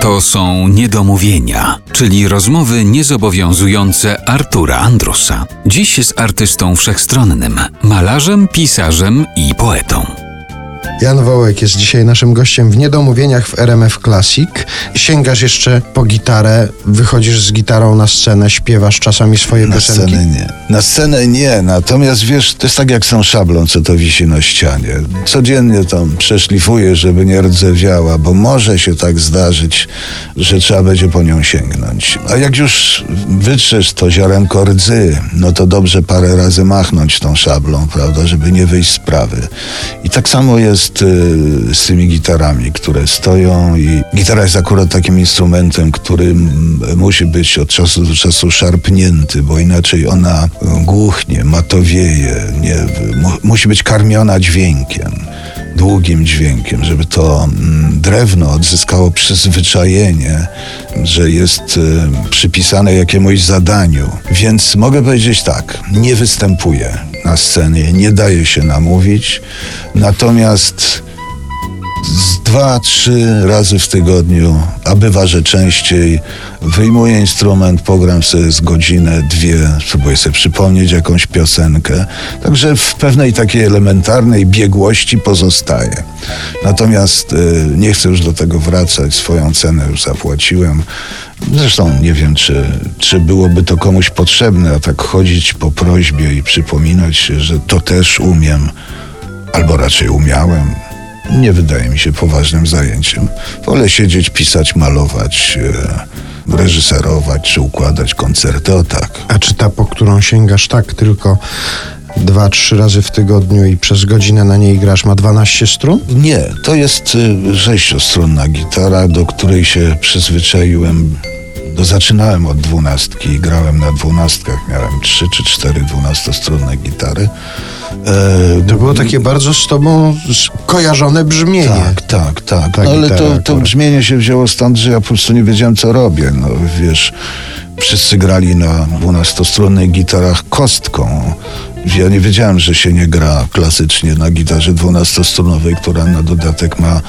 To są niedomówienia, czyli rozmowy niezobowiązujące Artura Andrusa. Dziś z artystą wszechstronnym, malarzem, pisarzem i poetą. Jan Wołek jest dzisiaj naszym gościem w Niedomówieniach w RMF Classic. Sięgasz jeszcze po gitarę, wychodzisz z gitarą na scenę, śpiewasz czasami swoje Na piosenki. scenę nie. Na scenę nie, natomiast wiesz, to jest tak jak z tą szablą, co to wisi na ścianie. Codziennie tam przeszlifuję, żeby nie rdzewiała, bo może się tak zdarzyć, że trzeba będzie po nią sięgnąć. A jak już wytrzesz to ziarenko rdzy, no to dobrze parę razy machnąć tą szablą, prawda, żeby nie wyjść z sprawy. I tak samo jest y, z tymi gitarami, które stoją i gitara jest akurat takim instrumentem, który musi być od czasu do czasu szarpnięty, bo inaczej ona głuchnie, matowieje, nie, mu, musi być karmiona dźwiękiem długim dźwiękiem, żeby to drewno odzyskało przyzwyczajenie, że jest y, przypisane jakiemuś zadaniu. Więc mogę powiedzieć tak, nie występuję na scenie, nie daje się namówić, natomiast z dwa, trzy razy w tygodniu, a bywa, że częściej, wyjmuję instrument, pogram sobie z godzinę, dwie, spróbuję sobie przypomnieć jakąś piosenkę. Także w pewnej takiej elementarnej biegłości pozostaję. Natomiast y, nie chcę już do tego wracać, swoją cenę już zapłaciłem. Zresztą nie wiem, czy, czy byłoby to komuś potrzebne, a tak chodzić po prośbie i przypominać się, że to też umiem, albo raczej umiałem nie wydaje mi się poważnym zajęciem. Wolę siedzieć, pisać, malować, e, reżyserować czy układać koncerty, o tak. A czy ta, po którą sięgasz tak tylko dwa, trzy razy w tygodniu i przez godzinę na niej grasz, ma 12 strun? Nie, to jest y, sześciostrunna gitara, do której się przyzwyczaiłem. Do, zaczynałem od dwunastki i grałem na dwunastkach. Miałem trzy czy cztery dwunastostrunne gitary. E, To było takie bardzo z tobą kojarzone brzmienie. Tak, tak, tak. Ta No, ale to, to brzmienie się wzięło stąd, że ja po prostu nie wiedziałem, co robię. No wiesz, wszyscy grali na dwunastostrunnych gitarach kostką. Ja nie wiedziałem, że się nie gra klasycznie na gitarze dwunastostrunowej, która na dodatek ma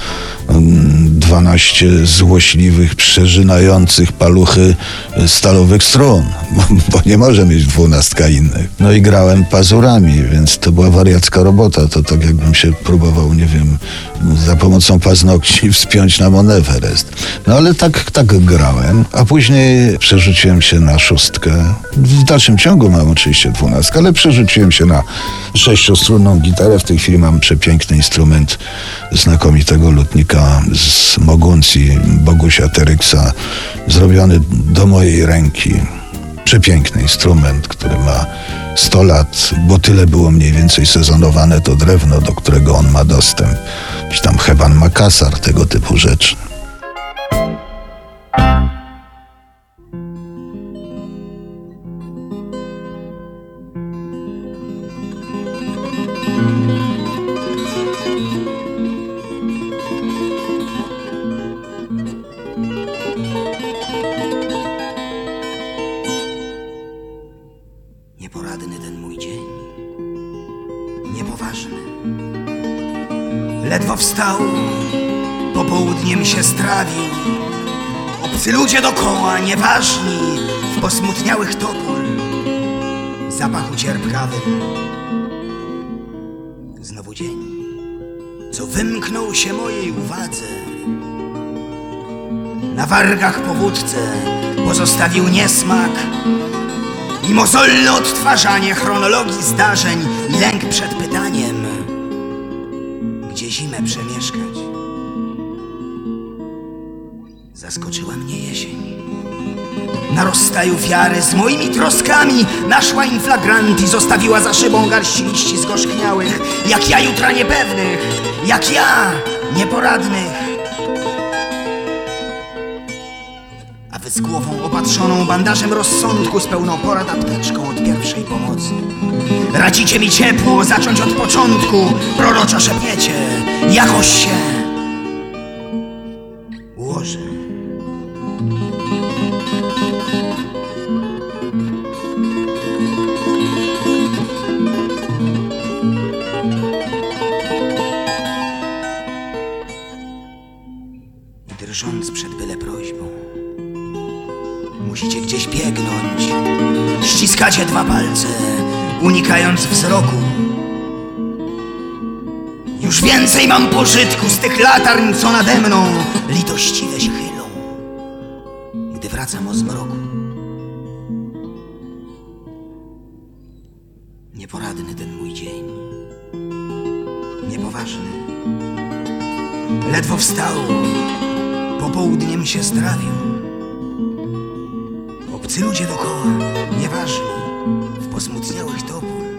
mm, 12 złośliwych, przeżynających paluchy e, stalowych strun, bo, nie może mieć dwunastka innych. No i grałem pazurami, więc to była wariacka robota. To tak jakbym się próbował, nie wiem, za pomocą paznokci wspiąć na Mount Everest. No ale tak, tak grałem, a później przerzuciłem się na szóstkę. W dalszym ciągu mam oczywiście dwunastkę, ale przerzuciłem się na sześciostrunną gitarę. W tej chwili mam przepiękny instrument znakomitego lutnika z Moguncji, Bogusia Teryksa, zrobiony do mojej ręki. Przepiękny instrument, który ma 100 lat, bo tyle było mniej więcej sezonowane to drewno, do którego on ma dostęp. Jakiś tam Heban Makassar, tego typu rzeczy. Mój dzień, niepoważny. Ledwo wstał, popołudniem się strawił. Obcy ludzie dokoła, nieważni, w posmutniałych topól. Zapachu cierpkawy. Znowu dzień, co wymknął się mojej uwadze. Na wargach powódce pozostawił niesmak i mozolne odtwarzanie chronologii zdarzeń lęk przed pytaniem, gdzie zimę przemieszkać. Zaskoczyła mnie jesień. Na rozstaju wiary z moimi troskami naszła inflagrant i zostawiła za szybą garść liści zgorzkniałych, jak ja jutra niepewnych, jak ja nieporadnych. Z głową opatrzoną bandażem rozsądku z pełną porad apteczką od pierwszej pomocy. Radzicie mi ciepło zacząć od początku, proroczo szepniecie, jakoś się ułoży. drżąc przed byle prośbą. Musicie gdzieś biegnąć. Ściskacie dwa palce, unikając wzroku. Już więcej mam pożytku z tych latarń, co nade mną litościwe się chylą, gdy wracam o zmroku. Nieporadny ten mój dzień, niepoważny. Ledwo wstał, popołudniem się strawił. Obcy ludzie dokoła, nieważni, w posmutniałych topów.